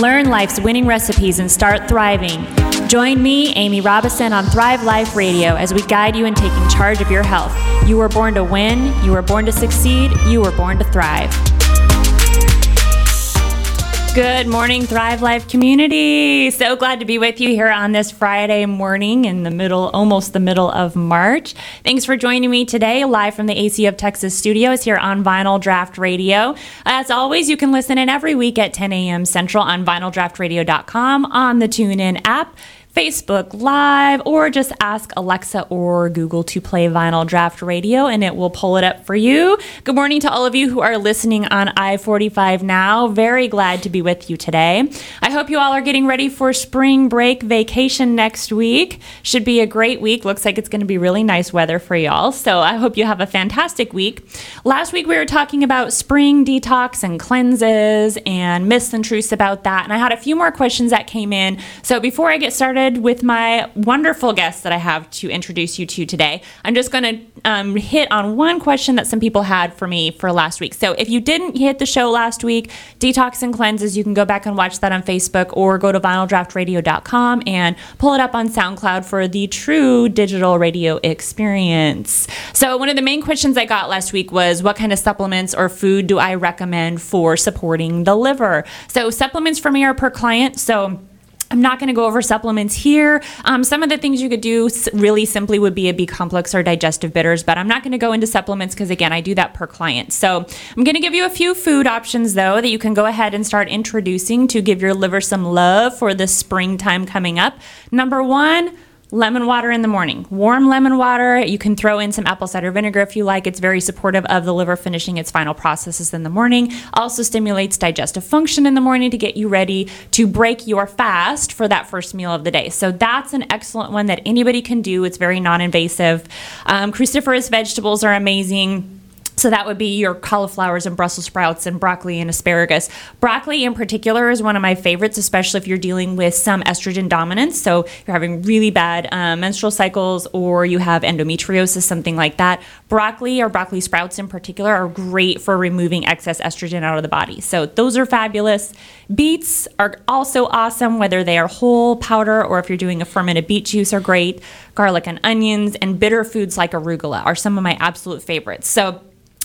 Learn life's winning recipes and start thriving. Join me, Amy Robison, on Thrive Life Radio as we guide you in taking charge of your health. You were born to win, you were born to succeed, you were born to thrive. Good morning, Thrive Life community. So glad to be with you here on this Friday morning in the middle, almost the middle of March. Thanks for joining me today, live from the AC of Texas studios here on Vinyl Draught Radio. As always, you can listen in every week at 10 a.m. Central on vinyldraughtradio.com on the TuneIn app Facebook Live, or just ask Alexa or Google to play Vinyl Draught Radio and it will pull it up for you. Good morning to all of you who are listening on I 45 now. Very glad to be with you today. I hope you all are getting ready for spring break vacation next week. Should be a great week. Looks like it's going to be really nice weather for y'all. So I hope you have a fantastic week. Last week we were talking about spring detox and cleanses and myths and truths about that. And I had a few more questions that came in. So before I get started, started with my wonderful guests that I have to introduce you to today. I'm just going to um, hit on one question that some people had for me for last week. So if you didn't hit the show last week, Detox and Cleanses, you can go back and watch that on Facebook or go to vinyldraughtradio.com and pull it up on SoundCloud for the true digital radio experience. So one of the main questions I got last week was what kind of supplements or food do I recommend for supporting the liver? So supplements for me are per client. So I'm not going to go over supplements here. Um, some of the things you could do really simply would be a B complex or digestive bitters, but I'm not going to go into supplements because, again, I do that per client. So I'm going to give you a few food options, though, that you can go ahead and start introducing to give your liver some love for the springtime coming up. Number one, lemon water in the morning. Warm lemon water. You can throw in some apple cider vinegar if you like. It's very supportive of the liver finishing its final processes in the morning. Also stimulates digestive function in the morning to get you ready to break your fast for that first meal of the day. So that's an excellent one that anybody can do. It's very non invasive. Um, cruciferous vegetables are amazing so that would be your cauliflowers and Brussels sprouts and broccoli and asparagus. Broccoli in particular is one of my favorites, especially if you're dealing with some estrogen dominance. So you're having really bad um, menstrual cycles or you have endometriosis, something like that. Broccoli or broccoli sprouts in particular are great for removing excess estrogen out of the body. So those are fabulous. Beets are also awesome, whether they are whole powder or if you're doing a fermented beet juice are great. Garlic and onions and bitter foods like arugula are some of my absolute favorites. So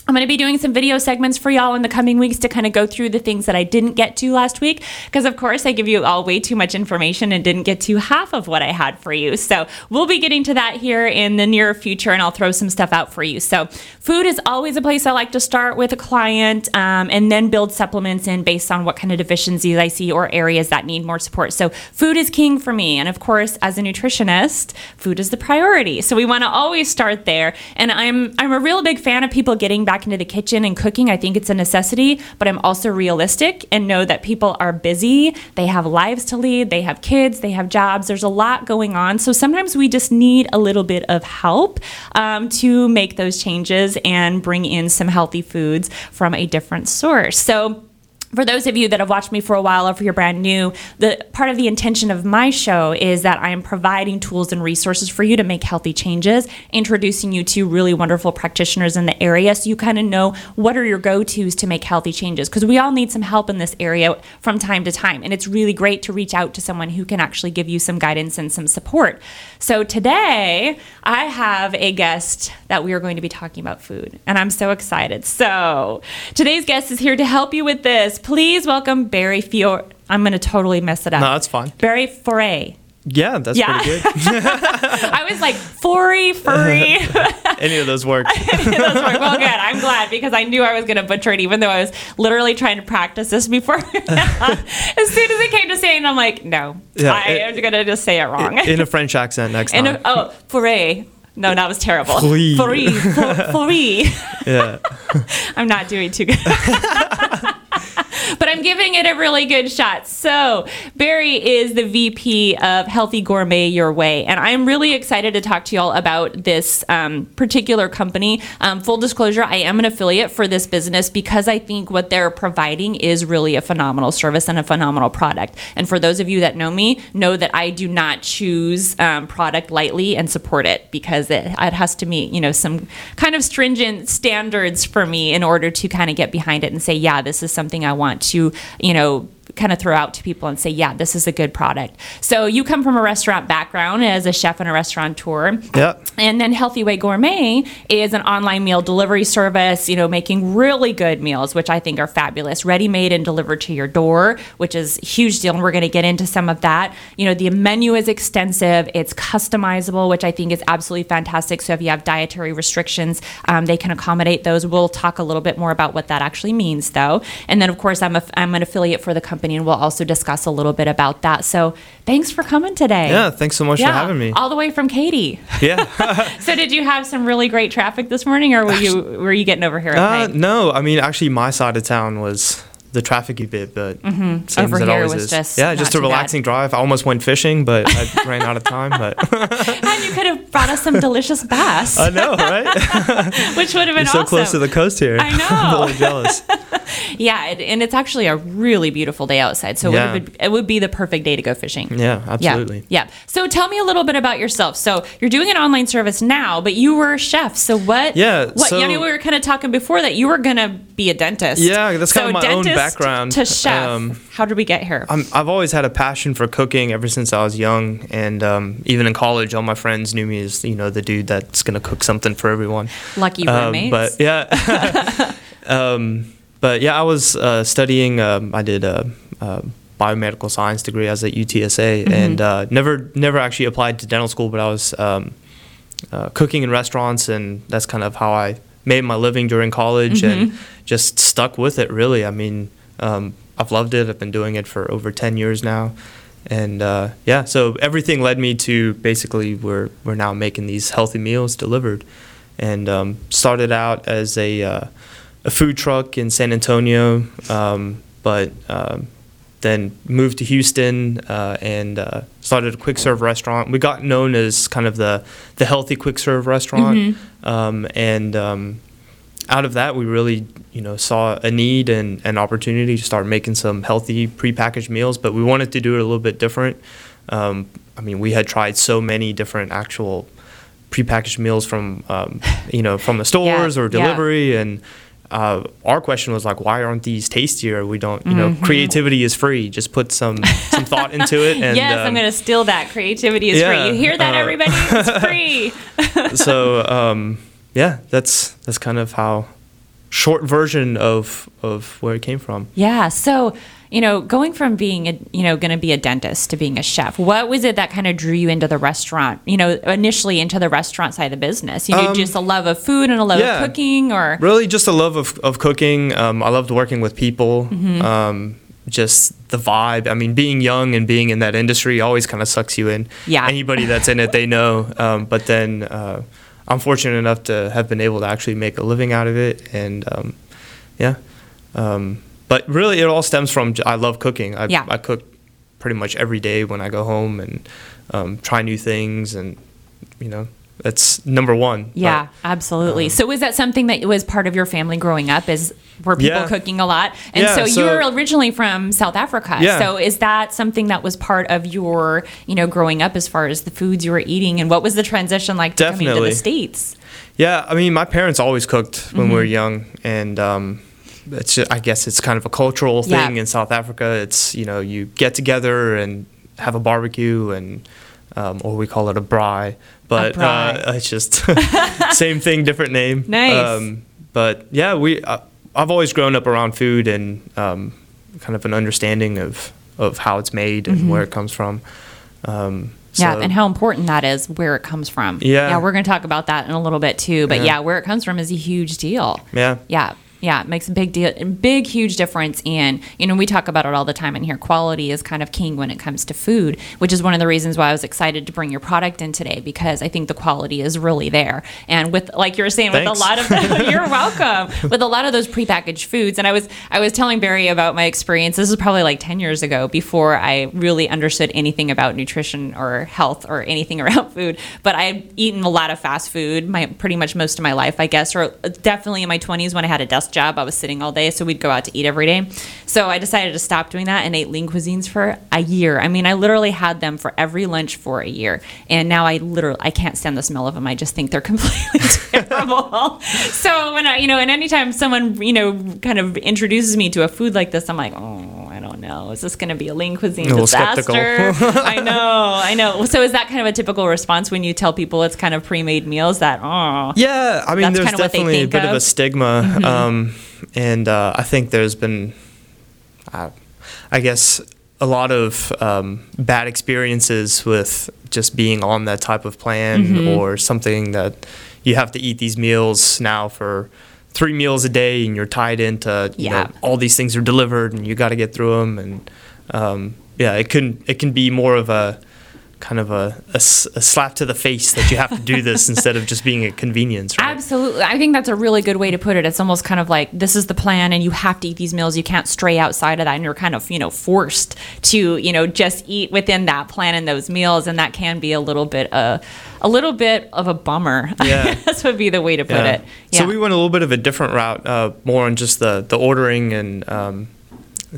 I'm going to be doing some video segments for y'all in the coming weeks to kind of go through the things that I didn't get to last week. Because, of course, I give you all way too much information and didn't get to half of what I had for you. So, we'll be getting to that here in the near future, and I'll throw some stuff out for you. So, food is always a place I like to start with a client um, and then build supplements in based on what kind of deficiencies I see or areas that need more support. So, food is king for me. And, of course, as a nutritionist, food is the priority. So, we want to always start there. And I'm, I'm a real big fan of people getting back back into the kitchen and cooking. I think it's a necessity, but I'm also realistic and know that people are busy. They have lives to lead, they have kids, they have jobs. There's a lot going on. So sometimes we just need a little bit of help um, to make those changes and bring in some healthy foods from a different source. So for those of you that have watched me for a while or if you're brand new, the part of the intention of my show is that I am providing tools and resources for you to make healthy changes, introducing you to really wonderful practitioners in the area so you kind of know what are your go-tos to make healthy changes because we all need some help in this area from time to time and it's really great to reach out to someone who can actually give you some guidance and some support. So today, I have a guest that we are going to be talking about food and I'm so excited. So, today's guest is here to help you with this Please welcome Barry Fiore. I'm going to totally mess it up. No, that's fine. Barry Foray. Yeah, that's yeah. pretty good. I was like, furry, furry. Any of those work. Any of those work. Well, good. I'm glad because I knew I was going to butcher it, even though I was literally trying to practice this before. as soon as it came to saying, I'm like, no, yeah, I it, am going to just say it wrong. In a French accent next time. A, oh, foray. No, that was terrible. Free. Free. Free. Yeah. I'm not doing too good but I'm giving it a really good shot. So, Barry is the VP of Healthy Gourmet Your Way, and I'm really excited to talk to y'all about this um, particular company. Um, full disclosure, I am an affiliate for this business because I think what they're providing is really a phenomenal service and a phenomenal product. And for those of you that know me, know that I do not choose um, product lightly and support it because it, it has to meet, you know, some kind of stringent standards for me in order to kind of get behind it and say, yeah, this is something I want want to, you know, kind of throw out to people and say, yeah, this is a good product. So you come from a restaurant background as a chef and a restaurateur. Yeah. And then Healthy Way Gourmet is an online meal delivery service, you know, making really good meals, which I think are fabulous, ready made and delivered to your door, which is a huge deal. And we're going to get into some of that. You know, the menu is extensive, it's customizable, which I think is absolutely fantastic. So if you have dietary restrictions, um, they can accommodate those. We'll talk a little bit more about what that actually means, though. And then, of course, I'm, a, I'm an affiliate for the company, and we'll also discuss a little bit about that. So thanks for coming today. Yeah, thanks so much Yeah, for having me. All the way from Katy. yeah. So did you have some really great traffic this morning, or were you were you getting over here? Uh, no, I mean, actually, my side of town was the trafficy bit, but same Mm-hmm. Over as it always was is. just yeah, just a bad. relaxing drive. I almost went fishing, but I ran out of time. But and you could have brought us some delicious bass, I know, right? which would have been You're so awesome. close to the coast here. I know. I'm a little jealous. yeah, it, and it's actually a really beautiful day outside, so Yeah. it, would, it would be the perfect day to go fishing. Yeah, absolutely. Yeah, yeah. So tell me a little bit about yourself. So you're doing an online service now, but you were a chef. So what? Yeah, What? so- I mean, we were kind of talking before that you were gonna be a dentist. Yeah, that's kind so of my own dentist background. To chef. Um, How did we get here? I'm, I've always had a passion for cooking ever since I was young, and um, even in college, all my friends knew me as you know the dude that's gonna cook something for everyone. Lucky Um, roommates. but yeah, um, but yeah, I was uh, studying. Um, I did a, a biomedical science degree. I was at UTSA, Mm-hmm. and uh, never never actually applied to dental school. But I was um, uh, cooking in restaurants, and that's kind of how I made my living during college, and Mm-hmm. just stuck with it. Really, I mean, um, I've loved it. I've been doing it for over ten years now. And uh, yeah, so everything led me to basically we're we're now making these healthy meals delivered, and um, started out as a uh, a food truck in San Antonio, um, but um, then moved to Houston uh, and uh, started a quick serve restaurant. We got known as kind of the the healthy quick serve restaurant, um, and um, out of that, we really, you know, saw a need and an opportunity to start making some healthy prepackaged meals. But we wanted to do it a little bit different. Um, I mean, we had tried so many different actual prepackaged meals from, um, you know, from the stores or yeah. delivery, and uh, our question was like, why aren't these tastier? We don't, you know, Mm-hmm. creativity is free. Just put some some thought into it. And yes, I'm um, going to steal that. Creativity is yeah, free. You hear that, uh, everybody? It's free. so um, yeah, that's that's kind of how short version of of where it came from. Yeah. So, you know, going from being a, you know, going to be a dentist to being a chef, what was it that kind of drew you into the restaurant? You know, initially into the restaurant side of the business. You know, Um, just a love of food and a love yeah. of cooking, or Really, just a love of of cooking. Um, I loved working with people. Mm-hmm. Um, just the vibe. I mean, being young and being in that industry always kind of sucks you in. Yeah. Anybody that's in it, they know. Um, but then uh, I'm fortunate enough to have been able to actually make a living out of it, and um, yeah. Um, but really, it all stems from I love cooking. I, Yeah. I cook pretty much every day when I go home and um, try new things, and you know that's number one. yeah, absolutely. so, was that something that was part of your family growing up? Is were people Yeah. cooking a lot? And Yeah, so, you so- were originally from South Africa. Yeah. So, is that something that was part of your, you know, growing up as far as the foods you were eating, and what was the transition like to coming to the states? Yeah, I mean, my parents always cooked when we were Mm-hmm. young, and um, it's ju- I guess it's kind of a cultural Yeah. thing in South Africa. It's you know you get together and have a barbecue, and um, or we call it a braai, but braai. Uh, it's just same thing, different name. Nice. but yeah, we uh, I've always grown up around food and um, kind of an understanding of of how it's made and where it comes from. Um, Mm-hmm. Yeah, and how important that is, where it comes from. Yeah. Yeah, we're going to talk about that in a little bit too. But yeah. Yeah. where it comes from is a huge deal. yeah. Yeah. Yeah, it makes a big deal, big, huge difference. And, you know, we talk about it all the time in here. Quality is kind of king when it comes to food, which is one of the reasons why I was excited to bring your product in today because I think the quality is really there. And with, like you were saying, with a lot of, you're welcome, with a lot of those prepackaged foods. And I was, I was telling Barry about my experience. This is probably like 10 years ago before I really understood anything about nutrition or health or anything around food. But I had eaten a lot of fast food my pretty much most of my life, I guess, or definitely in my 20s when I had a desk job. I was sitting all day, so we'd go out to eat every day. So I decided to stop doing that and ate lean cuisines for a year. I mean, I literally had them for every lunch for a year, and now I literally I can't stand the smell of them. I just think they're completely terrible. so when I, you know, and anytime someone you know kind of introduces me to a food like this, I'm like, oh, know. is this going to be a lean cuisine A disaster? I know, I know. So is that kind of a typical response when you tell people it's kind of pre-made meals that oh Yeah, I mean, there's kinda what they definitely a bit of, of. a stigma, um, and uh, I think there's been, uh, I guess, a lot of um, bad experiences with just being on that type of plan or something that you have to eat these meals now for three meals a day, and you're tied into you Yeah. know all these things are delivered, and you got to get through them, and um, yeah, it can it can be more of a kind of a a slap to the face that you have to do this instead of just being a convenience. Right? Absolutely. I think that's a really good way to put it. It's almost kind of like this is the plan and you have to eat these meals. You can't stray outside of that and you're kind of, you know, forced to, you know, just eat within that plan and those meals and that can be a little bit uh, a little bit of a bummer. Yeah. That's would be the way to put Yeah. it. Yeah. So we went a little bit of a different route, uh, more on just the the ordering and um,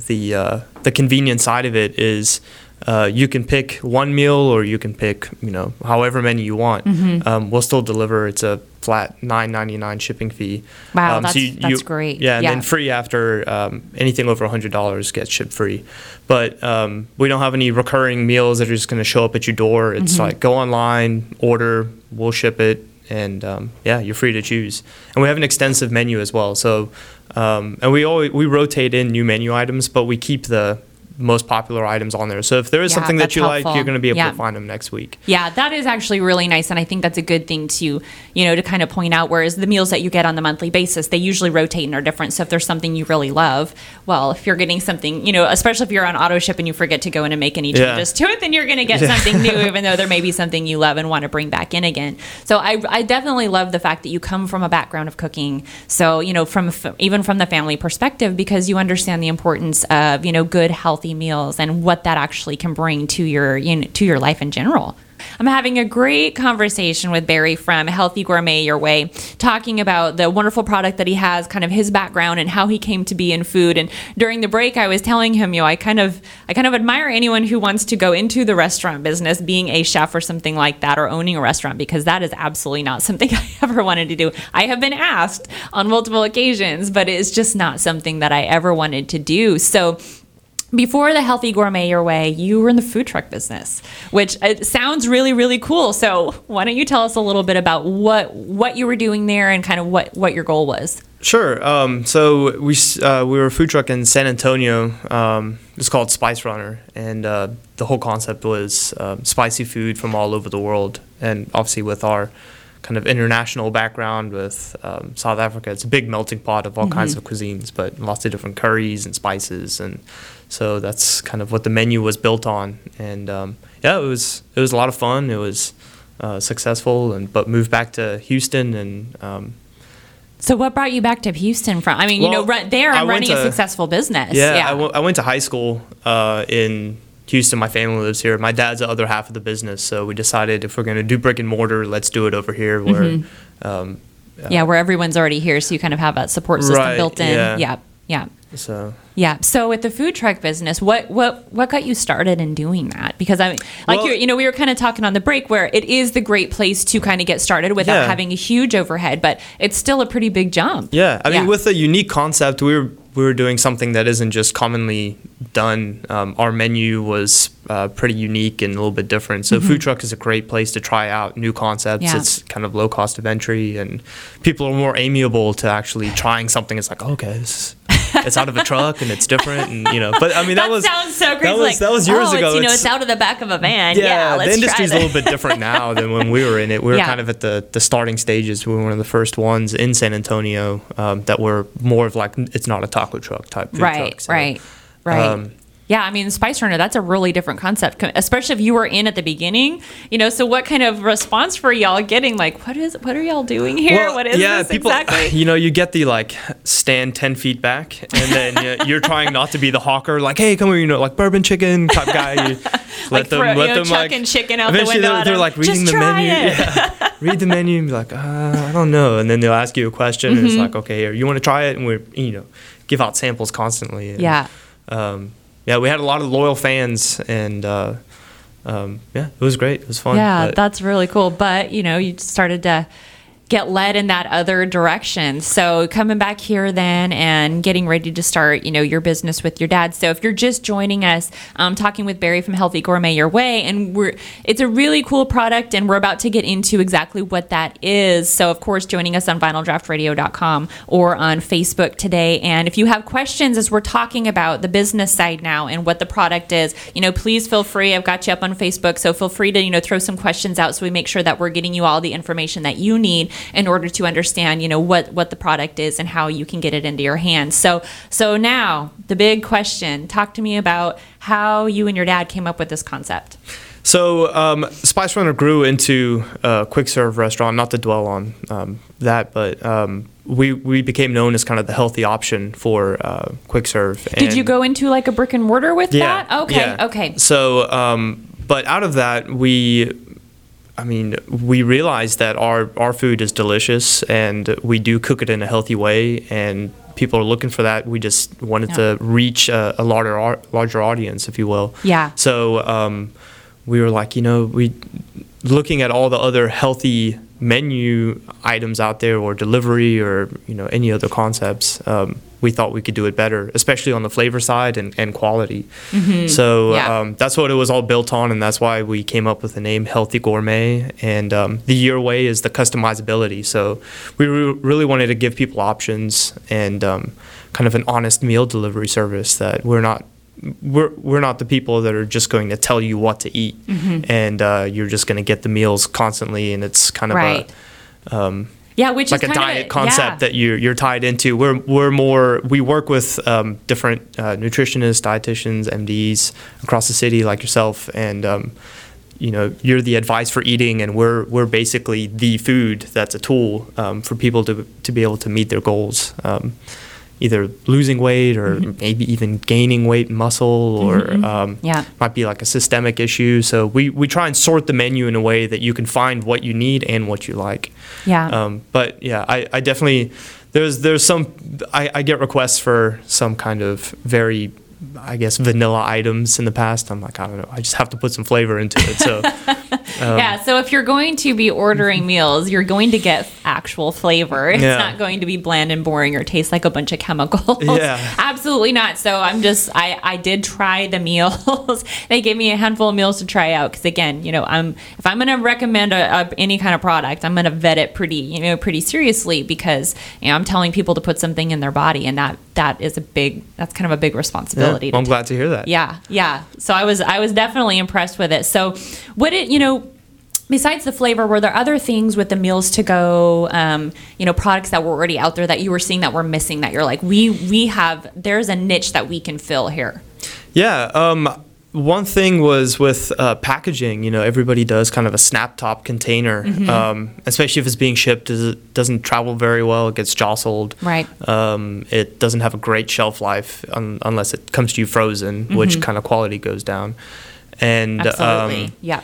the uh, the convenience side of it is. Uh, you can pick one meal, or you can pick, you know, however many you want. Mm-hmm. Um, we'll still deliver. It's a flat nine ninety nine shipping fee. Wow, Um, that's- that's great. Yeah, and Yeah. then free after um, anything over hundred dollars gets shipped free. But um, we don't have any recurring meals that are just going to show up at your door. It's Mm-hmm. like go online, order, we'll ship it, and um, yeah, you're free to choose. And we have an extensive menu as well. So, um, and we always we rotate in new menu items, but we keep the most popular items on there. So if there is Yeah, something that you like, you're going to be able Yeah. to find them next week. Yeah, that is actually really nice, and I think that's a good thing to you know to kind of point out. Whereas the meals that you get on the monthly basis, they usually rotate and are different. So if there's something you really love, well, if you're getting something, you know, especially if you're on auto ship and you forget to go in and make any Yeah. changes to it, then you're going to get something new, even though there may be something you love and want to bring back in again. So I, I definitely love the fact that you come from a background of cooking. So you know, from even from the family perspective, because you understand the importance of you know good healthy meals and what that actually can bring to your you know, to your life in general. I'm having a great conversation with Barry from Healthy Gourmet Your Way, talking about the wonderful product that he has, kind of his background and how he came to be in food. And during the break, I was telling him, you know, I kind of, I kind of admire anyone who wants to go into the restaurant business, being a chef or something like that, or owning a restaurant, because that is absolutely not something I ever wanted to do. I have been asked on multiple occasions, but it's just not something that I ever wanted to do. So before the healthy gourmet your way you were in the food truck business which it sounds really really cool so why don't you tell us a little bit about what what you were doing there and kind of what what your goal was Sure. Um, so we uh, we were a food truck in San Antonio. Um, it's called Spice Runner, and uh, the whole concept was um, spicy food from all over the world. And obviously, with our kind of international background with um, South Africa, it's a big melting pot of all kinds of cuisines, but lots of different curries and spices, and so that's kind of what the menu was built on. And um, yeah, it was it was a lot of fun. It was uh, successful, and but moved back to Houston and. Um, so what brought you back to houston from i mean you know run, there I'm running a successful business Yeah, yeah I, w- I went to high school uh, in Houston. My family lives here. My dad's the other half of the business, so we decided if we're going to do brick and mortar, let's do it over here where. Mm-hmm. Um, yeah where everyone's already here so you kind of have that support system Right, built in yeah. yeah yeah so Yeah. So with the food truck business, what what what got you started in doing that? Because I mean, like Well- you you know, we were kind of talking on the break where it is the great place to kind of get started without Yeah. having a huge overhead, but it's still a pretty big jump. yeah, I mean, with a unique concept, we were we were doing something that isn't just commonly done. Um, our menu was uh, pretty unique and a little bit different. So food truck is a great place to try out new concepts. Mm-hmm. Yeah. It's kind of low cost of entry, and people are more amiable to actually trying something. It's like, okay, this is, it's out of a truck and it's different, and you know. But I mean, that, That, was sounds so crazy. That was, like, that was years oh, ago. It's, you know, It's- it's out of the back of a van. Yeah, yeah, the industry's a little bit different now than when we were in it. We were Yeah. kind of at the, the starting stages. We were one of the first ones in San Antonio um, that were more of like it's not a taco truck type food right, truck. So, right, right. um, yeah, I mean, Spice Runner, that's a really different concept, especially if you were in at the beginning. You know, so what kind of response were y'all getting? Like, what is, what are y'all doing here? Well, what is yeah, this people, exactly? You know, you get the like stand ten feet back, and then you- you're trying not to be the hawker, like, hey, come here, you know, like bourbon chicken type guy. You let Like them, throw- let you know, them like. chucking chicken out the window they're, they're like reading Just the try menu. it. Yeah, read the menu and be like, uh, I don't know, and then they'll ask you a question, and it's Mm-hmm. like, okay, here, you want to try it, and we're you know, give out samples constantly. and, Yeah. Um, yeah, we had a lot of loyal fans, and uh, um, yeah, it was great. It was fun. Yeah, but- that's really cool. But you know, you started to get led in that other direction. So coming back here then and getting ready to start, you know, your business with your dad. So if you're just joining us, um, talking with Barry from Healthy Gourmet Your Way, and we're it's a really cool product, and we're about to get into exactly what that is. So of course, joining us on VinylDraughtRadio.com or on Facebook today. And if you have questions as we're talking about the business side now and what the product is, you know, please feel free. I've got you up on Facebook, so feel free to you know throw some questions out so we make sure that we're getting you all the information that you need in order to understand, you know, what what the product is and how you can get it into your hands. So so now the big question: talk to me about how you and your dad came up with this concept. So um, Spice Runner grew into a quick serve restaurant. Not to dwell on um, that, but um, we we became known as kind of the healthy option for uh, quick serve. Did you go into like a brick and mortar with Yeah, that? Okay, yeah. okay. So, um, but out of that, we, I mean, we realized that our our food is delicious, and we do cook it in a healthy way, and people are looking for that. We just wanted Yeah. to reach a, a larger larger audience, if you will. Yeah. So um, we were like, you know, we looking at all the other healthy menu items out there, or delivery, or you know, any other concepts. Um, we thought we could do it better, especially on the flavor side and, and quality. So Yeah. um, that's what it was all built on, and that's why we came up with the name Healthy Gourmet. And um, the Your Way is the customizability. So we re- really wanted to give people options and um, kind of an honest meal delivery service that we're not. We're, we're not the people that are just going to tell you what to eat Mm-hmm. and uh, you're just going to get the meals constantly and it's kind of Right. a um, Yeah, which like is a diet of concept yeah. that you're you're tied into. We're we're more we work with um, different uh, nutritionists, dietitians, MDs across the city like yourself, and um, you know you're the advice for eating, and we're we're basically the food that's a tool um, for people to to be able to meet their goals. Either losing weight or Mm-hmm. maybe even gaining weight muscle, or um, Yeah. might be like a systemic issue. So we, we try and sort the menu in a way that you can find what you need and what you like. Yeah. Um, but yeah, I, I definitely there's there's some I, I get requests for some kind of very I guess vanilla items in the past. I'm like I don't know. I just have to put some flavor into it. So um, yeah, so if you're going to be ordering meals, you're going to get actual flavor. It's Yeah. not going to be bland and boring or taste like a bunch of chemicals. Yeah. Absolutely not. So I'm just I I did try the meals. they gave me a handful of meals to try out cuz again, you know, I'm if I'm going to recommend a, a, any kind of product, I'm going to vet it pretty, you know, pretty seriously because you know, I'm telling people to put something in their body and that that is a big that's kind of a big yeah, responsibility I'm glad to hear that. yeah, yeah. So I was I was definitely impressed with it. So what it you know besides the flavor were there other things with the meals to go um, you know products that were already out there that you were seeing that were missing that you're like we we have there's a niche that we can fill here Yeah. Um, one thing was with uh, packaging. You know, everybody does kind of a snap top container, Mm-hmm. um, especially if it's being shipped. It doesn't travel very well. It gets jostled. Right. Um, it doesn't have a great shelf life un- unless it comes to you frozen, which kind of quality goes down. And Mm-hmm. absolutely um, yeah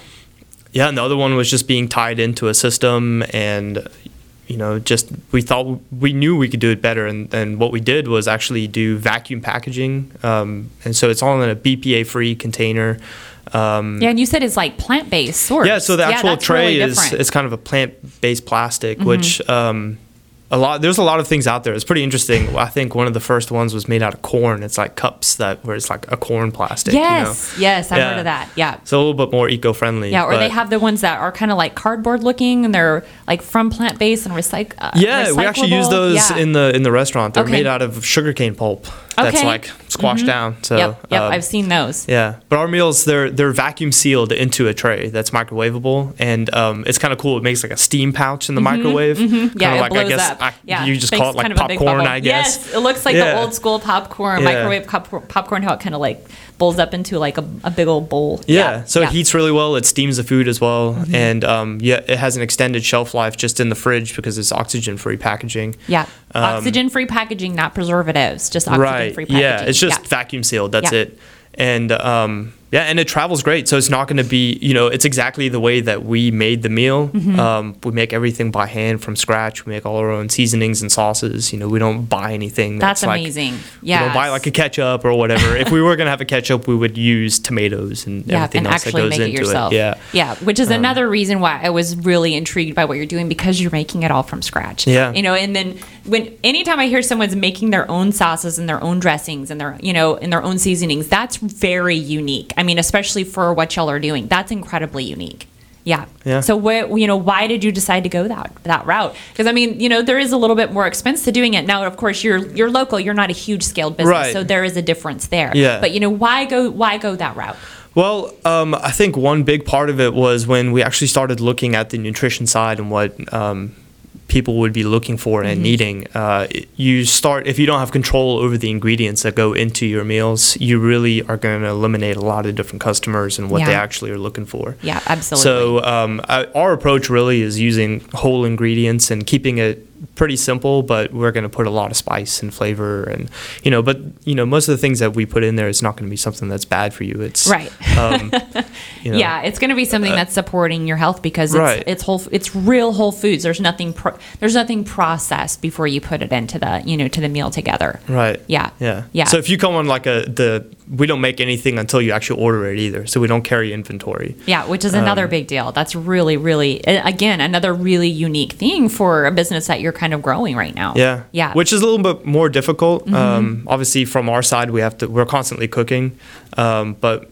yeah, and the other one was just being tied into a system and you know, just we thought we knew we could do it better, and, and what we did was actually do vacuum packaging, um, and so it's all in a BPA-free container. Um, yeah and you said it's like plant-based source yeah, so the actual that's tray really is. Mm-hmm. it's kind of a plant-based plastic, which um, a lot there's a lot of things out there. It's pretty interesting. I think one of the first ones was made out of corn. It's like cups that where it's like a corn plastic. yes you know? yes i've heard of that yeah So a little bit more eco-friendly. yeah, or they have the ones that are kind of like cardboard looking, and they're like from plant based and recyc- uh, Yeah, we actually use those Yeah. in the in the restaurant. They're Okay. made out of sugarcane pulp. That's Okay. like squashed down. So yep, yep, um, I've seen those. yeah, but our meals they're they're vacuum sealed into a tray that's microwavable, and um, it's kind of cool. It makes like a steam pouch in the microwave. Yeah, Kinda it like blows I guess up. I- yeah, you just call it like kind of popcorn. I guess. Yes, it looks like Yeah. the old school popcorn, Yeah. microwave pop- popcorn. How it kind of like bowls up into like a, a big old bowl. Yeah, so yeah. Mm-hmm. it heats really well. It steams the food as well, and um, yeah, it has an extended shelf life just in the fridge because it's oxygen-free packaging. Yeah, Um, oxygen-free packaging, not preservatoves, just oxygen-free packaging. Yeah, it's just Yeah. vacuum sealed. That's Yeah. it. And um, Yeah, and it travels great. So it's not going to be, you know, it's exactly the way that we made the meal. Mm-hmm. Um, we make everything by hand from scratch. We make all our own seasonings and sauces. You know, we don't buy anything. That's like- amazing. Yeah. We don't buy like a ketchup or whatever. if we were going to have a ketchup, we would use tomatoes and yeah, everything and else that goes make it into yourself. it. Yeah. Um, yeah, which is another reason why I was really intrigued by what you're doing because you're making it all from scratch. Yeah. you know, and then when anytime I hear someone's making their own sauces and their own dressings and their you know and their own seasonings, that's very unique. I mean, especially for what y'all are doing, that's incredibly unique. Yeah. Yeah. So what you know, why did you decide to go that that route? Because I mean, you know, there is a little bit more expense to doing it. Now, of course, you're you're local. You're not a huge scaled business, Right. so there is a difference there. Yeah. But you know, why go why go that route? Well, um, I think one big part of it was when we actually started looking at the nutrition side and what um, people would be looking for Mm-hmm. and needing. Uh, you start if you don't have control over the ingredients that go into your meals, you really are going to eliminate a lot of different customers and what they actually are looking for. Yeah, absolutely. So um, I, our approach really is using whole ingredients and keeping it pretty simple, but we're going to put a lot of spice and flavor, and you know, but you know, most of the things that we put in there, it's not going to be something that's bad for you. It's Right. Um, you know, yeah, it's going to be something that's supporting your health because it's, Right. it's whole it's real whole foods. There's nothing pro, there's nothing processed before you put it into the you know to the meal together. Right. Yeah. Yeah. Yeah. So if you come on like a the we don't make anything until you actually order it either. So we don't carry inventory. Yeah, which is Um, another big deal. That's really, really, again, another really unique thing for a business that you're kind of growing right now. Yeah. Yeah. Mm-hmm. Which is a little bit more difficult. Um, obviously, from our side, we have to. We're constantly cooking, um, but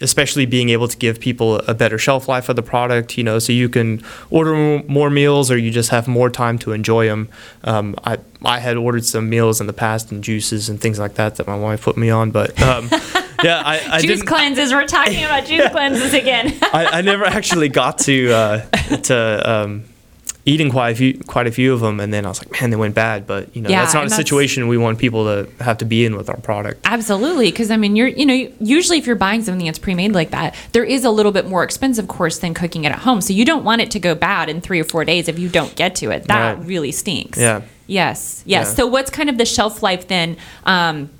especially being able to give people a better shelf life of the product. You know, so you can order more meals, or you just have more time to enjoy them. Um, I I had ordered some meals in the past and juices and things like that that my wife put me on, but. Um, Yeah, I, I juice cleanses. We're talking about juice cleanses again. I, I never actually got to uh, to um, eating quite a few quite a few of them, and then I was like, man, they went bad. But you know, Yeah, that's not a that's- situation we want people to have to be in with our product. Absolutely, because I mean, you're you know usually if you're buying something that's pre-made like that, there is a little bit more expensive, of course, than cooking it at home. So you don't want it to go bad in three or four days if you don't get to it. That Right. really stinks. Yeah. Yes. Yes. Yeah. So what's kind of the shelf life then? Um,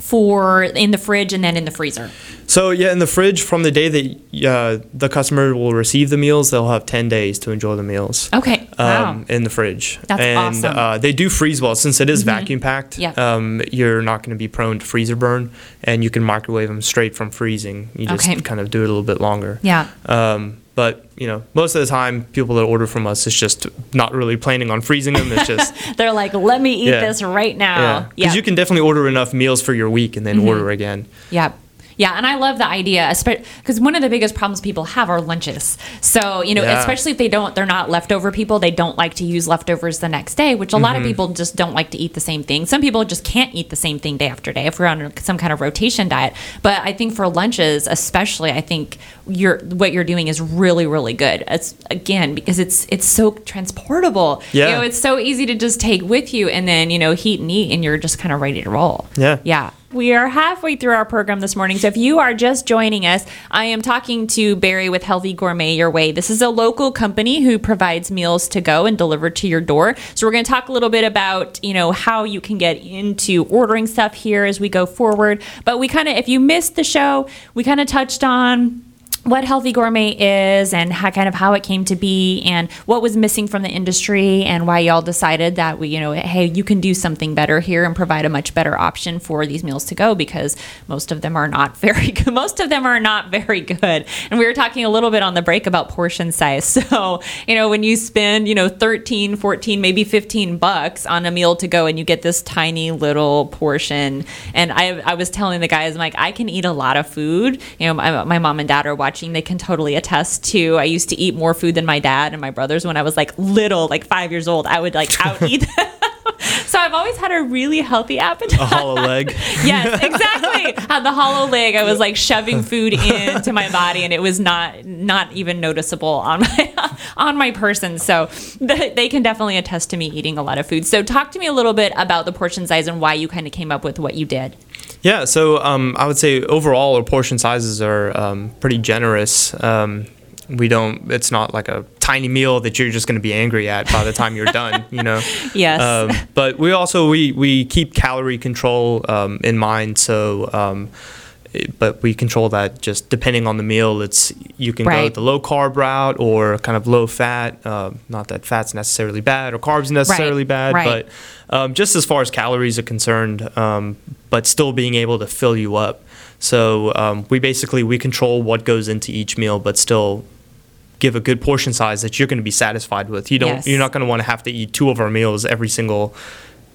for in the fridge and then in the freezer. So yeah, in the fridge, from the day that uh, the customer will receive the meals, they'll have ten days to enjoy the meals. Okay. Wow. Um, in the fridge, That's and awesome. Mm-hmm. uh, they do freeze well since it is vacuum packed. Yeah. Um, you're not going to be prone to freezer burn, and you can microwave them straight from freezing. You just Okay. kind of do it a little bit longer. Yeah. Um, but you know, most of the time, people that order from us is just not really planning on freezing them. It's just They're like, let me eat Yeah. this right yeah, now. because you can definitely order enough meals for your week and then Mm-hmm. order again. Yeah. Yeah, and I love the idea, because one of the biggest problems people have are lunches. So you know, Yeah. especially if they don't, they're not leftover people. They don't like to use leftovers the next day, which a lot of Mm-hmm. people just don't like to eat the same thing. Some people just can't eat the same thing day after day if we're on some kind of rotation diet. But I think for lunches, especially, I think you're what you're doing is really, really good. It's again because it's it's so transportable. Yeah. you know, it's so easy to just take with you and then you know heat and eat, and you're just kind of ready to roll. Yeah. Yeah. We are halfway through our program this morning. So if you are just joining us, I am talking to Barry with Healthy Gourmet Your Way. This is a local company who provides meals to go and delivered to your door. So we're going to talk a little bit about, you know, how you can get into ordering stuff here as we go forward. But we kind of if you missed the show, we kind of touched on what healthy gourmet is and how kind of how it came to be and what was missing from the industry and why y'all decided that we you know hey you can do something better here and provide a much better option for these meals to go because most of them are not very good. Most of them are not very good. And we were talking a little bit on the break about portion size. So you know when you spend you know 13 14 maybe 15 bucks on a meal to go and you get this tiny little portion. And i, I was telling the guys i'm like i can eat a lot of food. You know my, my mom and dad are watching they can totally attest to i used to eat more food than my dad and my brothers when i was like little like five years old i would like out eat them so i've always had a really healthy appetite A hollow leg. yes, exactly. Had the hollow leg. I was like shoving food into my body, and it was not not even noticeable on my on my person. So they can definitely attest to me eating a lot of food. So talk to me a little bit about the portion size and why you kind of came up with what you did. Yeah, so um, I would say overall our portion sizes are um, pretty generous. Um, we don't. It's not like a tiny meal that you're just going to be angry at by the time you're done. You know. Yes. Um, but we also we we keep calorie control um, in mind. So. But we control that just depending on the meal. It's you can go the low carb route or kind of low fat. Uh, not that fat's necessarily bad or carbs necessarily bad, right. but um, just as far as calories are concerned, um, but still being able to fill you up. So um, we basically we control what goes into each meal, but still give a good portion size that you're going to be satisfied with. You don't. Yes. You're not going to want to have to eat two of our meals every single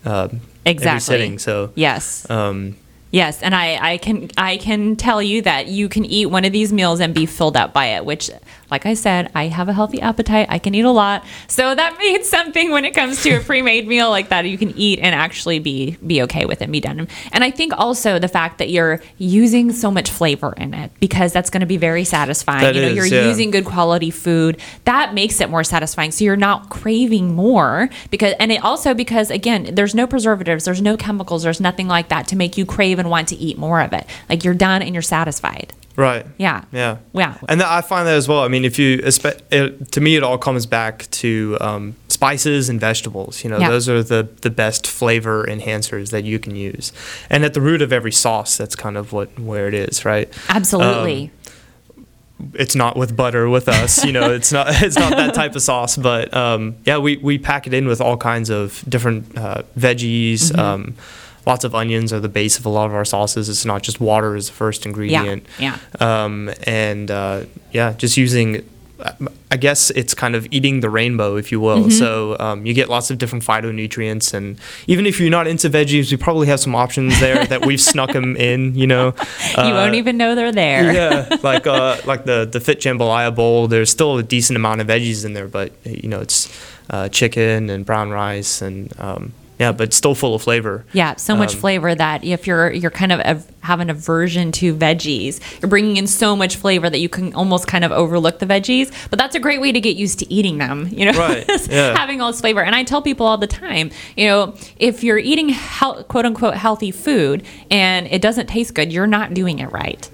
uh, every sitting. So Yes. um, Yes, and I, I can I can tell you that you can eat one of these meals and be filled up by it, which like I said, I have a healthy appetite. I can eat a lot. So that means something when it comes to a pre-made meal like that you can eat and actually be be okay with it and be done. And I think also the fact that you're using so much flavor in it because that's going to be very satisfying. That you know, is, you're yeah. using good quality food. That makes it more satisfying. So you're not craving more because and it also because again, there's no preservatives, there's no chemicals, there's nothing like that to make you crave and want to eat more of it. Like you're done and you're satisfied. Right. Yeah. Yeah. Yeah. And I find that as well. I mean, if you, espe- it, to me, it all comes back to um, spices and vegetables. You know, Yeah. those are the, the best flavor enhancers that you can use. And at the root of every sauce, that's kind of what where it is, right? Absolutely. It's not with butter with us. You know, it's not it's not that type of sauce. But um, yeah, we, we pack it in with all kinds of different uh, veggies. Mm-hmm. Um, lots of onions are the base of a lot of our sauces. It's not just water as the first ingredient. yeah. um, and uh, yeah, just using. I guess it's kind of eating the rainbow, if you will. Mm-hmm. So um, you get lots of different phytonutrients, and even if you're not into veggies, we probably have some options there that we've snuck them in. You know, you won't even know they're there. yeah, like uh, like the the fit jambalaya bowl. There's still a decent amount of veggies in there, but you know it's uh, chicken and brown rice and um, yeah, but still full of flavor. Yeah, so much Um, flavor that if you're you're kind of a, have an aversion to veggies, you're bringing in so much flavor that you can almost kind of overlook the veggies. But that's a great way to get used to eating them. You know, Right, yeah. having all this flavor. And I tell people all the time, you know, if you're eating hel- quote unquote healthy food and it doesn't taste good, you're not doing it right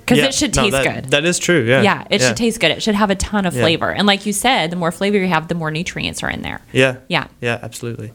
because Yeah, it should no, taste that- good. That is true. Yeah. yeah, it should taste good. It should have a ton of Yeah. flavor. And like you said, the more flavor you have, the more nutrients are in there. Yeah. Yeah. Yeah, absolutely.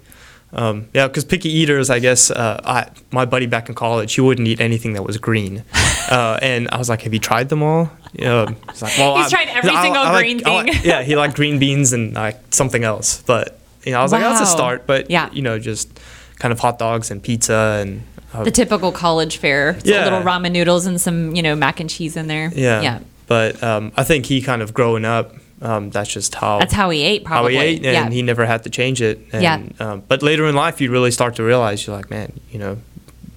Um, yeah, because picky eaters, I guess, uh, I, my buddy back in college, he wouldn't eat anything that was green. Uh, and I was like, have you tried them all? Um, he's like, well, He's I- tried every I- single I like- green like- thing. yeah, he liked green beans and like something else. But, you know, I was like, that's a start. But, Yeah. you know, just kind of hot dogs and pizza and. Uh, The typical college fare. It's Yeah. a little ramen noodles and some, you know, mac and cheese in there. yeah. Yeah. But um, I think he kind of growing up, um, that's just how. That's how he ate, Probably how he ate, and yeah. he never had to change it. And, Yeah. Um, but later in life, you really start to realize you're like, man, you know,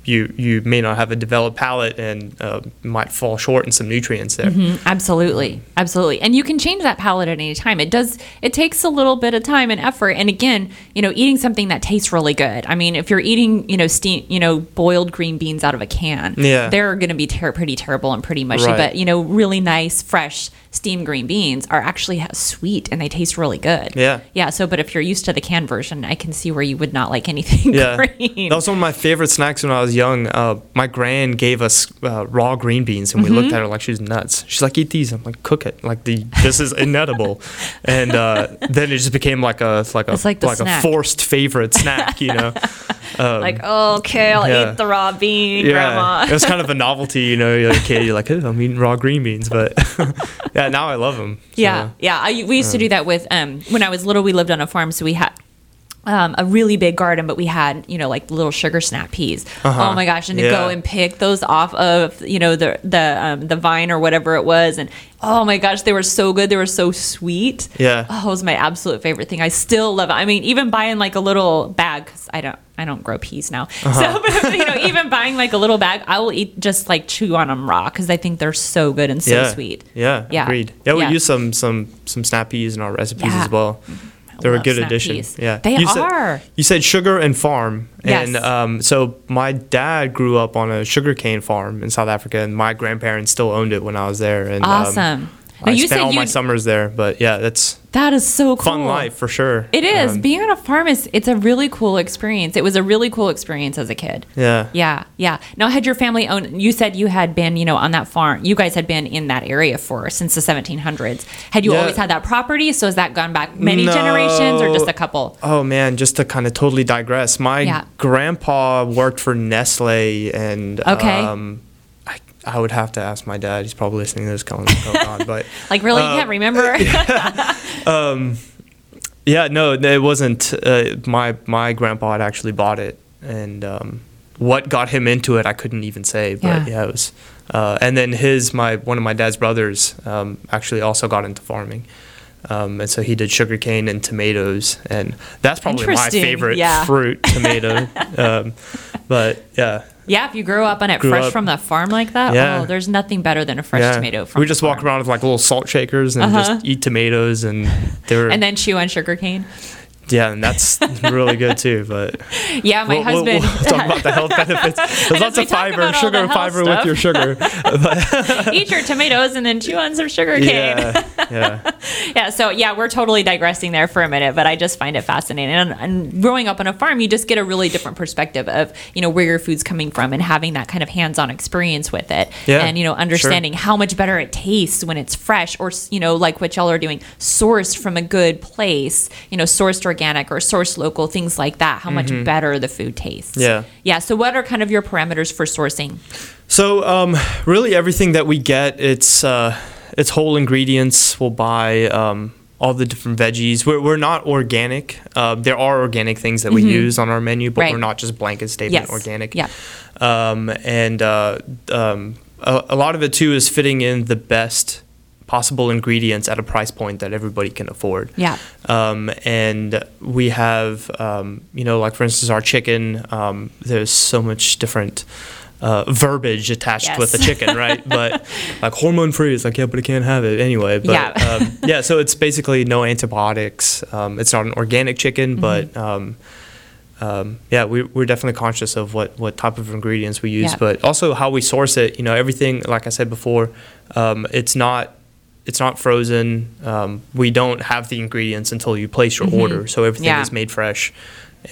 you you may not have a developed palate and uh, might fall short in some nutrients there. Mm, absolutely. Absolutely. And you can change that palate at any time. It does, it takes a little bit of time and effort. And again, you know, eating something that tastes really good. I mean, if you're eating, you know, steam, you know, boiled green beans out of a can, Yeah. they're going to be ter- pretty terrible and pretty mushy. Right. But, you know, really nice, fresh steamed green beans are actually sweet and they taste really good. Yeah. Yeah. So, but if you're used to the canned version, I can see where you would not like anything Yeah, green. that was one of my favorite snacks when I was young. Uh, my grand gave us uh, raw green beans, and we Mm-hmm. looked at her like she was nuts. She's like, "Eat these." I'm like, "Cook it." Like the this is inedible, and uh, then it just became like a like a It's like the a forced favorite snack, you know. Um, like, okay, I'll yeah. eat the raw bean, yeah, grandma. it was kind of a novelty, you know. You're like kid, you're like, oh, I'm eating raw green beans, but yeah, now I love them. Yeah, yeah. I, we used to do that with um, when I was little. We lived on a farm, so we had um, a really big garden, but we had you know like little sugar snap peas. Uh-huh. Oh my gosh! And to Yeah. go and pick those off of you know the the um, the vine or whatever it was, and oh my gosh, they were so good. They were so sweet. Yeah. Oh, it was my absolute favorite thing. I still love it. I mean, even buying like a little bag because I don't. I don't grow peas now, Uh-huh. so but, you know, even buying like a little bag, I will eat just like chew on them raw because I think they're so good and so yeah, sweet. Yeah, Yeah. agreed. Yeah, we Yeah. use some some some snap peas in our recipes as well. They're a good addition. peas. Yeah, They you said- are. you said sugar and farm, and Yes. um, so my dad grew up on a sugarcane farm in South Africa, and my grandparents still owned it when I was there. And um, Awesome. Now, I you spent said all my summers there, but yeah, that's That is so cool. fun life for sure. It is. Um, Being on a farm is it's a really cool experience. It was a really cool experience as a kid. yeah. Yeah, yeah. Now, had your family owned? You said you had been, you know, on that farm. You guys had been in that area for since the 1700s. Had you Yeah. always had that property? So has that gone back many No. generations, or just a couple? Oh man, just to kind of totally digress, my Yeah. grandpa worked for Nestle, and Okay. um, I, would have to ask my dad. He's probably listening to this going, oh God, but Like, really, you Uh, can't remember? yeah, no, it wasn't. Uh, my my grandpa had actually bought it, and um, what got him into it, I couldn't even say. But Yeah. yeah, it was. Uh, and then his my one of my dad's brothers um, actually also got into farming. Um, and so he did sugarcane and tomatoes, and that's probably my favorite yeah. fruit, tomato. um, but yeah, yeah, if you grow up on it Grew fresh up- from the farm like that, Yeah. oh, there's nothing better than a fresh yeah. tomato from we the just walk farm. around with like little salt shakers and Uh-huh. just eat tomatoes, and they're and then chew on sugar cane. Yeah, and that's really good too. But Yeah, my we'll, we'll- husband. we'll talk about the health benefits. There's lots of fiber, sugar, fiber with your sugar. eat your tomatoes and then chew on some sugar cane. yeah, yeah, Yeah, so yeah, we're totally digressing there for a minute, but I just find it fascinating. And, and growing up on a farm, you just get a really different perspective of you know where your food's coming from and having that kind of hands-on experience with it, Yeah, and you know understanding how much better it tastes when it's fresh, or you know like what y'all are doing, sourced from a good place, you know sourced organic or source local, things like that. How much better the food tastes. Mm-hmm. Yeah. yeah. So what are kind of your parameters for sourcing? So um, really, everything that we get, it's uh, it's whole ingredients. We'll buy um, all the different veggies. We're, we're not organic. Uh, there are organic things that we use on our menu, but Mm-hmm. Right. we're not just blanket statement Yes. organic. Yeah. Um, and uh, um, a, a lot of it too is fitting in the best possible ingredients at a price point that everybody can afford. Yeah. Um, and we have, um, you know, like for instance, our chicken. Um, there's so much different uh, verbiage attached with the chicken, right? but like hormone free, it's like yeah, but I can't have it anyway. But, Yeah. um, yeah. So it's basically no antibiotics. Um, it's not an organic chicken, Mm-hmm. but um, um, yeah, we, we're definitely conscious of what, what type of ingredients we use, Yeah. but also how we source it. You know, everything, like I said before, um, it's not it's not frozen. Um, we don't have the ingredients until you place your order, so everything Mm-hmm. Yeah. is made fresh.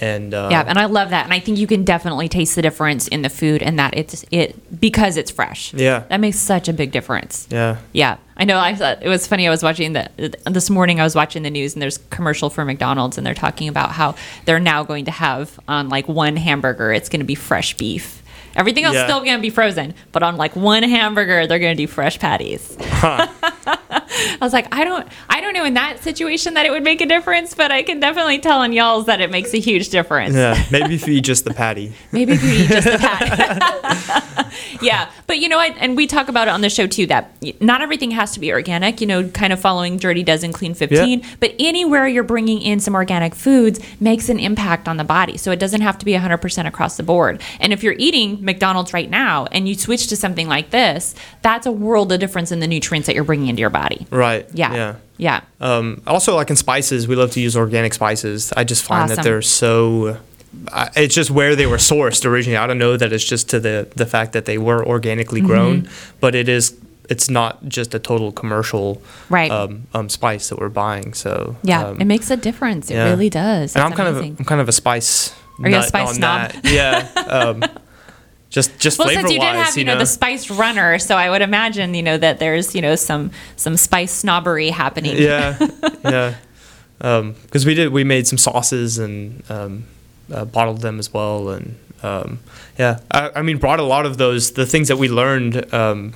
And uh, Yeah, and I love that, and I think you can definitely taste the difference in the food, and that it's it because it's fresh. Yeah. that makes such a big difference. yeah, Yeah, I know. I thought it was funny. I was watching the this morning. I was watching the news, and there's commercial for McDonald's, and they're talking about how they're now going to have on like one hamburger, it's going to be fresh beef. Everything else is Yeah. still going to be frozen, but on like one hamburger, they're going to do fresh patties. I was like, I don't, I don't know in that situation that it would make a difference, but I can definitely tell in y'all's that it makes a huge difference. yeah. Maybe if you eat just the patty. Maybe if you eat just the pat. yeah, but you know, what? and we talk about it on the show too that not everything has to be organic. You know, kind of following Dirty Dozen Clean 15, but anywhere you're bringing in some organic foods makes an impact on the body. So it doesn't have to be 100% across the board. And if you're eating McDonald's right now and you switch to something like this, that's a world of difference in the nutrients that you're bringing into your body. Right. Yeah. Yeah. Yeah. Um, also, like in spices, we love to use organic spices. I just find Awesome. that they're so. I- It's just where they were sourced originally. I don't know that it's just to the the fact that they were organically Mm-hmm. grown, but it is. It's not just a total commercial Right. um, um, spice that we're buying. So Yeah. um, it makes a difference. It yeah. really does. and I'm It's kind of I'm kind of a spice. Are you a spice on snob? That. Yeah. Um, just just Well, flavor since you did wise, have, you know, the spiced runner, so I would imagine, you know, that there's, you know, some some spice snobbery happening. yeah, yeah. Because we did, we made some sauces and um, uh, bottled them as well, and um, yeah, I, I mean, brought a lot of those the things that we learned um,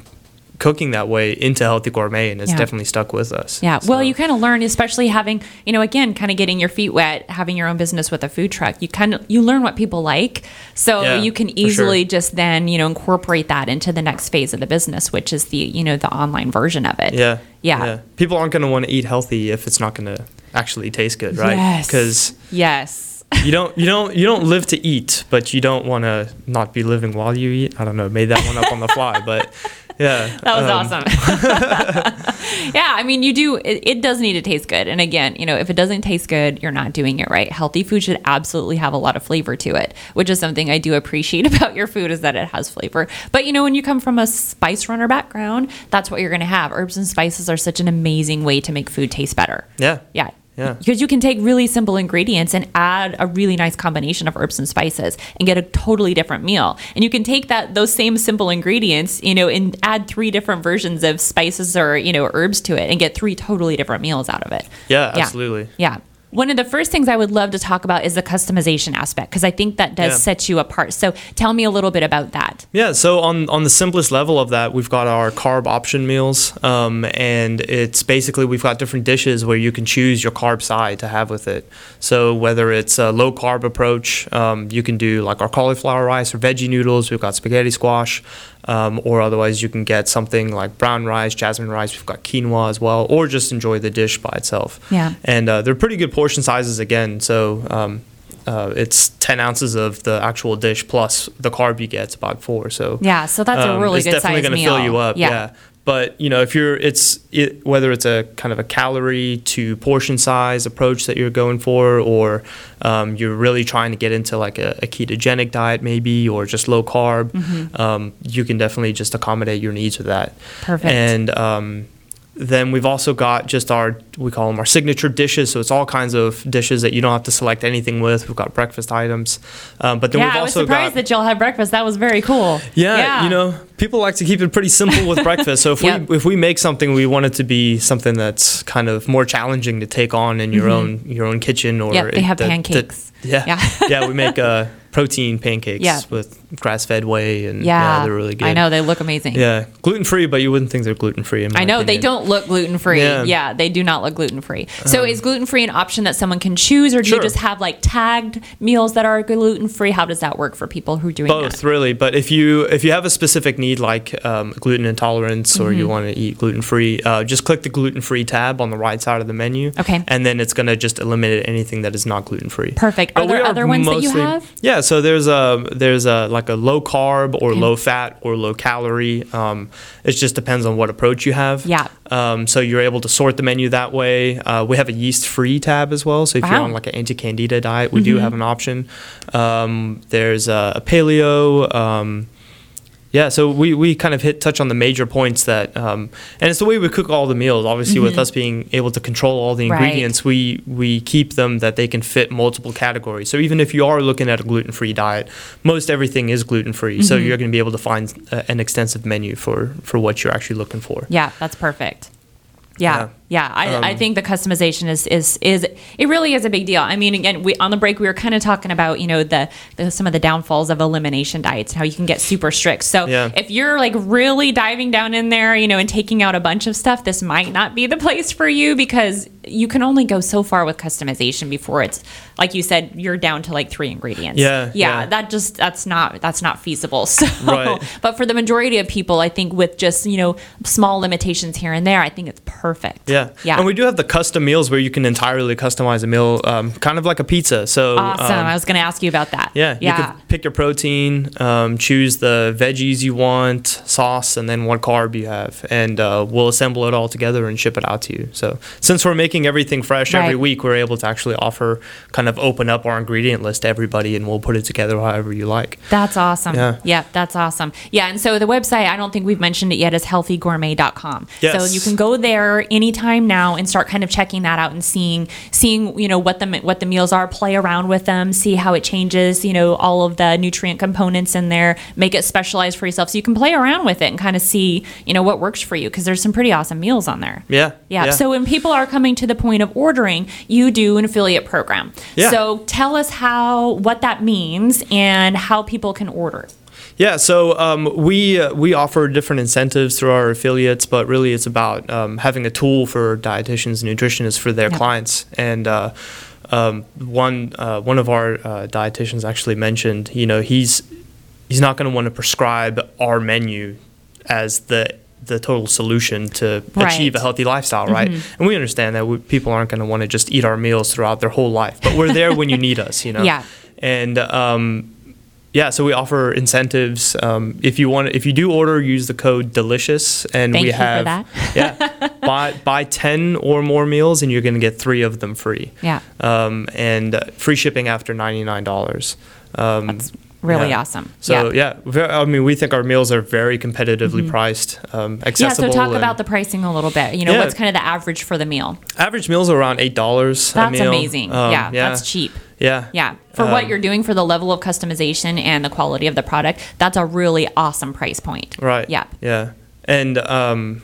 cooking that way into healthy gourmet, and it's Yeah. definitely stuck with us. Yeah. So, Well, you kind of learn, especially having, you know, again, kind of getting your feet wet, having your own business with a food truck. You kind of you learn what people like, so Yeah, you can for sure. easily just then, you know, incorporate that into the next phase of the business, which is the, you know, the online version of it. yeah, Yeah. People aren't going to want to eat healthy if it's not going to actually taste good, right? Yes. Because Yes. you don't you don't you don't live to eat, but you don't want to not be living while you eat. I don't know, made that one up on the fly, but yeah, That was um, awesome. yeah, I mean, you do. It, it does need to taste good, and again, you know, if it doesn't taste good, you're not doing it right. Healthy food should absolutely have a lot of flavor to it, which is something I do appreciate about your food is that it has flavor. But you know, when you come from a spice runner background, that's what you're going to have. Herbs and spices are such an amazing way to make food taste better. Yeah, Yeah. Yeah. Because you can take really simple ingredients and add a really nice combination of herbs and spices and get a totally different meal. And you can take that those same simple ingredients, you know, and add three different versions of spices or, you know, herbs to it and get three totally different meals out of it. yeah, absolutely. Yeah. One of the first things I would love to talk about is the customization aspect because I think that does Yeah. set you apart. So tell me a little bit about that. Yeah, so on on the simplest level of that, we've got our carb option meals, um, and it's basically we've got different dishes where you can choose your carb side to have with it. So whether it's a low carb approach, um, you can do like our cauliflower rice or veggie noodles. We've got spaghetti squash, um, or otherwise you can get something like brown rice, jasmine rice. We've got quinoa as well, or just enjoy the dish by itself. Yeah. and uh, they're pretty good portion sizes again. So. Um, uh, it's 10 ounces of the actual dish plus the carb you get. It's about four. So Yeah, so that's a um, really it's good definitely gonna meal. fill you up. Yeah. Yeah. But you know, if you're, it's it, whether it's a kind of a calorie to portion size approach that you're going for, or um, you're really trying to get into like a, a ketogenic diet, maybe, or just low carb, um, you can definitely just accommodate your needs with that. Perfect. And um, then we've also got just our we call them our signature dishes. So it's all kinds of dishes that you don't have to select anything with. We've got breakfast items, um, but then yeah, we've I was surprised got that y'all had breakfast. That was very cool. yeah, you know, people like to keep it pretty simple with breakfast. So if Yep. we if we make something, we want it to be something that's kind of more challenging to take on in your own your own kitchen or Mm-hmm. they have that- pancakes. yeah, Yeah. yeah, we make uh, protein pancakes Yeah. with grass fed whey, and Yeah, yeah, they're really good. I know they look amazing. Yeah, gluten free, but you wouldn't think they're gluten free. I know they don't look gluten free. Yeah. Yeah. Um, they do not look gluten free. So is gluten free an option that someone can choose, or do you just have like tagged meals that are gluten free? How does that work for people who are doing both that? really but if you if you have a specific need like um, gluten intolerance or Mm-hmm. you want to eat gluten free uh, just click the gluten free tab on the right side of the menu Okay. and then it's going to just eliminate anything that is not gluten free Perfect. Are there other ones that you have? yeah so there's a there's a like a low carb or low fat or low calorie um, it just depends on what approach you have Yeah. um, so you're able to sort the menu that way. Uh, we have a yeast-free tab as well. So if you're Mm-hmm. on like an anti-candida diet, we do have an option. Um, there's a, a paleo. Yeah, so we, we kind of hit touch on the major points that, um, and it's the way we cook all the meals. Obviously, with us being able to control all the Mm-hmm. Right. ingredients, we we keep them that they can fit multiple categories. So even if you are looking at a gluten free diet, most everything is gluten free. So Mm-hmm. you're going to be able to find uh, an extensive menu for for what you're actually looking for. Yeah, that's perfect. Yeah, Yeah. Yeah. I, I Um, think the customization is is is it really is a big deal. I mean, again, we on the break we were kind of talking about you know the, the some of the downfalls of elimination diets, and how you can get super strict. So Yeah. if you're like really diving down in there, you know, and taking out a bunch of stuff, this might not be the place for you because you can only go so far with customization before it's like you said you're down to like three ingredients. Yeah, yeah. yeah. That just that's not that's not feasible. So, Right. but for the majority of people, I think with just you know small limitations here and there, I think it's perfect. Yeah. Yeah. And we do have the custom meals where you can entirely customize a meal, um, kind of like a pizza. So Awesome. um, I was going to ask you about that. yeah, Yeah. you Yeah. can pick your protein, um, choose the veggies you want, sauce, and then what carb you have, and uh, we'll assemble it all together and ship it out to you. So since we're making everything fresh every week, we're able to actually offer, kind of open up our ingredient list to everybody, and we'll put it together however you like. That's awesome. Yeah. Yeah, that's awesome. Yeah, and so the website, I don't think we've mentioned it yet, is healthygourmet.com. Yes. So you can go there anytime now and start kind of checking that out and seeing seeing, you know, what the what the meals are, play around with them, see how it changes, you know, all of the nutrient components in there, make it specialized for yourself so you can play around with it and kind of see, you know, what works for you because there's some pretty awesome meals on there. Yeah. Yeah. So when people are coming to the point of ordering, you do an affiliate program. Yeah. So tell us how what that means and how people can order. Yeah, so um, we uh, we offer different incentives through our affiliates, but really it's about um, having a tool for dietitians and nutritionists for their Yep. clients. And uh, um, one uh, one of our uh, dietitians actually mentioned, you know, he's he's not going to want to prescribe our menu as the the total solution to Right. achieve a healthy lifestyle, right? And we understand that we, people aren't going to want to just eat our meals throughout their whole life, but we're there when you need us, you know. Yeah. And um, yeah, so we offer incentives. Um, if you want, if you do order, use the code Delicious, and Thank we have that. yeah, buy buy ten or more meals, and you're going to get three of them free. Yeah. Um, and uh, free shipping after ninety nine dollars. Um, really yeah. awesome. So yeah. Mm-hmm. yeah, I mean, we think our meals are very competitively priced, um, Yeah, so talk about the pricing a little bit. You know, Yeah. what's kind of the average for the meal? average meals are around eight dollars. That's amazing. Um, yeah, that's cheap. Yeah. Yeah, for what Um, you're doing for the level of customization and the quality of the product, that's a really awesome price point. Right. Yeah. Yeah. And um,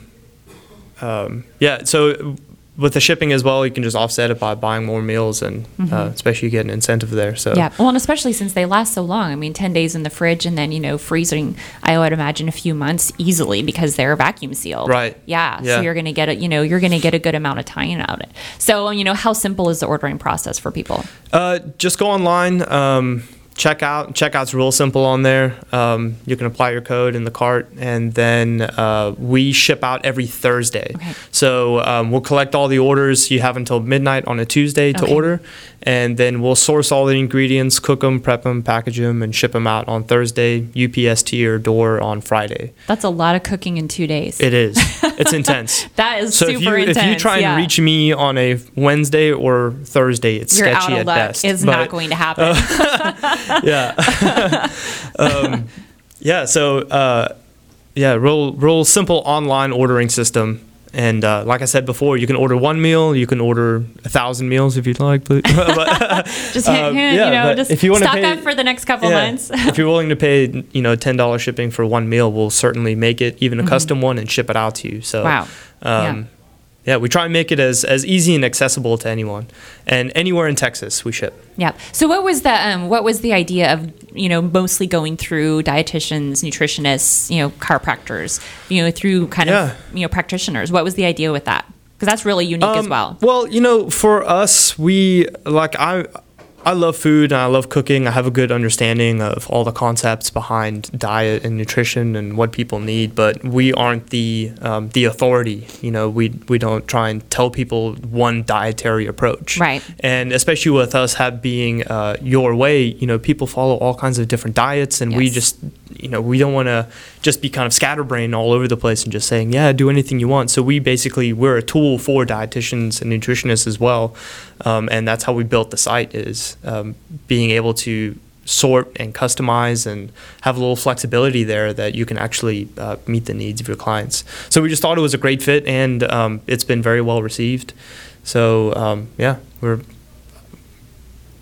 um, yeah, so with the shipping as well, you can just offset it by buying more meals, and uh, especially you get an incentive there. So Mm-hmm. Yeah. Well, and especially since they last so long. I mean, 10 days in the fridge and then, you know, freezing, I would imagine a few months easily because they're vacuum sealed. Right. Yeah. Yeah. So you're going to get a you know, you're to get a good amount of time out of it. So, you know, how simple is the ordering process for people? Uh, just go online, um, check out. Checkout's real simple on there. Um, you can apply your code in the cart, and then uh, we ship out every Thursday. Okay. So um, we'll collect all the orders. You have until midnight on a Tuesday to Okay. order, and then we'll source all the ingredients, cook them, prep them, package them, and ship them out on Thursday. UPS to your door on Friday. That's a lot of cooking in two days. It is. It's intense. that is So super if you intense. if you try and yeah. reach me on a Wednesday or Thursday, it's you're sketchy out of at luck. best. It's But- not going to happen. yeah. um, yeah. So uh, yeah, real real simple online ordering system. And uh, like I said before, you can order one meal. You can order a thousand meals if you'd like. But, but just Um, hint, yeah, you know, just if you stock pay- up for the next couple yeah, months. if you're willing to pay, you know, ten dollars shipping for one meal, we'll certainly make it even a custom one and ship it out to you. So Mm-hmm. Wow. Um, yeah. We try and make it as, as easy and accessible to anyone, and anywhere in Texas we ship. Yeah. So what was the um, what was the idea of you know mostly going through dietitians, nutritionists, you know, chiropractors, you know, through kind Yeah. of you know practitioners? What was the idea with that? Because that's really unique as Um, well. Well, you know, for us, we like I I love food and I love cooking. I have a good understanding of all the concepts behind diet and nutrition and what people need, but we aren't the um, the authority. You know, we we don't try and tell people one dietary approach. Right. And especially with us have being uh, your way, you know, people follow all kinds of different diets, and we just you know, we don't want to just be kind of scatterbrained all over the place and just saying, yeah, do anything you want. So we basically we're a tool for dietitians and nutritionists as well, um, and that's how we built the site is um, being able to sort and customize and have a little flexibility there that you can actually uh, meet the needs of your clients. So we just thought it was a great fit, and um, it's been very well received. So um, yeah, we're.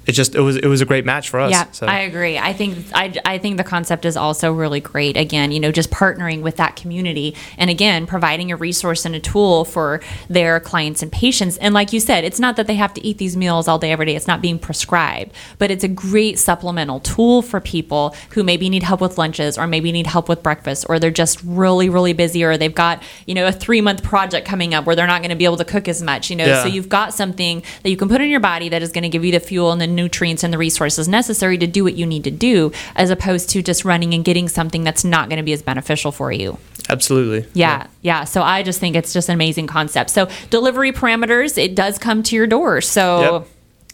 It just it was it was a great match for us. Yeah, so. I agree. I think I, I think the concept is also really great. Again, you know, just partnering with that community, and again, providing a resource and a tool for their clients and patients. And like you said, it's not that they have to eat these meals all day every day. It's not being prescribed, but it's a great supplemental tool for people who maybe need help with lunches, or maybe need help with breakfast, or they're just really really busy, or they've got you know a three month project coming up where they're not going to be able to cook as much. You know, Yeah. so you've got something that you can put in your body that is going to give you the fuel and the nutrients and the resources necessary to do what you need to do, as opposed to just running and getting something that's not going to be as beneficial for you. Absolutely. Yeah, yeah. So I just think it's just an amazing concept. So delivery parameters, it does come to your door. So. Yep.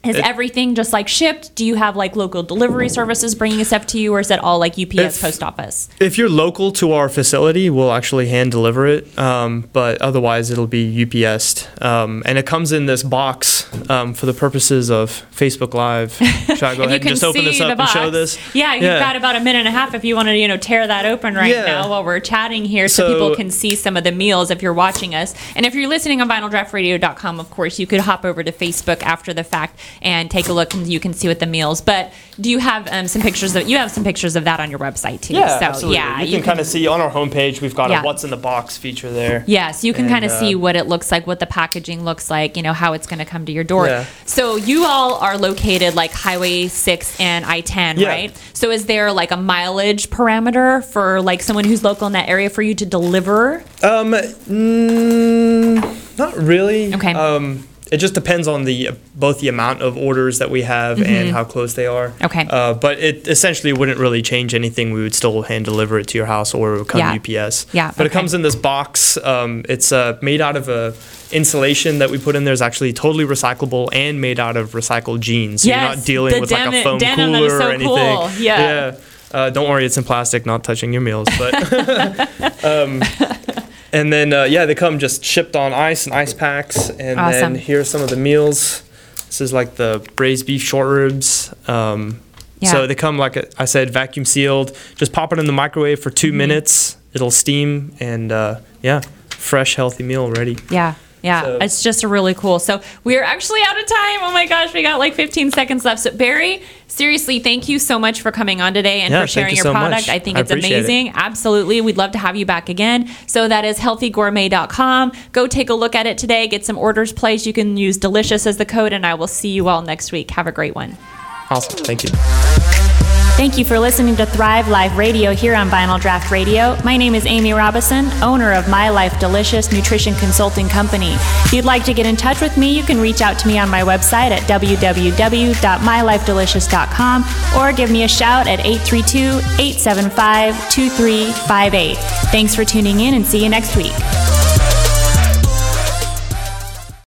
Is It- everything just like shipped? Do you have like local delivery services bringing stuff to you, or is it all like UPS If- post office? If you're local to our facility, we'll actually hand deliver it. Um, but otherwise, it'll be UPS. Um, and it comes in this box um, for the purposes of Facebook Live. Should I go ahead you and just open this up and show this? Yeah, you've got about a minute and a half if you want to, you know, tear that open right Yeah. now while we're chatting here so, So- people can see some of the meals if you're watching us. And if you're listening on vinyldraughtradio.com, of course, you could hop over to Facebook after the fact and take a look and you can see what the meals. But do you have um, some pictures of you have some pictures of that on your website too? Yeah, so absolutely. yeah, you, can, kind of see on our homepage, we've got Yeah. a what's in the box feature there. Yes, you can kind of uh, see what it looks like, what the packaging looks like, you know, how it's going to come to your door. Yeah. So you all are located like Highway 6 and I-10, Yeah. right? So is there like a mileage parameter for like someone who's local in that area for you to deliver? Um, mm, not really. Okay. Um, it just depends on the both the amount of orders that we have and how close they are. Mm-hmm. Okay. Uh, but it essentially wouldn't really change anything. We would still hand deliver it to your house, or it would come Yeah. UPS. Yeah, But it comes in this box. Um, it's uh, made out of a insulation that we put in there is actually totally recyclable and made out of recycled jeans. So you're not dealing with like a foam cooler so or anything. cool. Yeah. Yeah. Uh, don't worry, it's in plastic, not touching your meals. But um, and then uh, yeah, they come just shipped on ice and ice packs. And Awesome. then here's some of the meals. This is like the braised beef short ribs. Um, Yeah. So they come like I said, vacuum sealed. Just pop it in the microwave for 2 Mm-hmm. minutes. It'll steam and uh, yeah, fresh healthy meal ready. Yeah. Yeah, So- it's just really cool. So we're actually out of time. Oh my gosh, we got like 15 seconds left. So Barry, seriously, thank you so much for coming on today and Yeah, for sharing you your so much. product. I think I it's appreciate it. amazing. Absolutely. We'd love to have you back again. So that is healthygourmet.com. Go take a look at it today. Get some orders placed. You can use delicious as the code and I will see you all next week. Have a great one. Awesome. Thank you. Thank you for listening to Thrive Life Radio here on Vinyl Draught Radio. My name is Amy Robison, owner of My Life Delicious Nutrition Consulting Company. If you'd like to get in touch with me, you can reach out to me on my website at www.mylifedelicious.com or give me a shout at 832 875 2358. Thanks for tuning in and see you next week.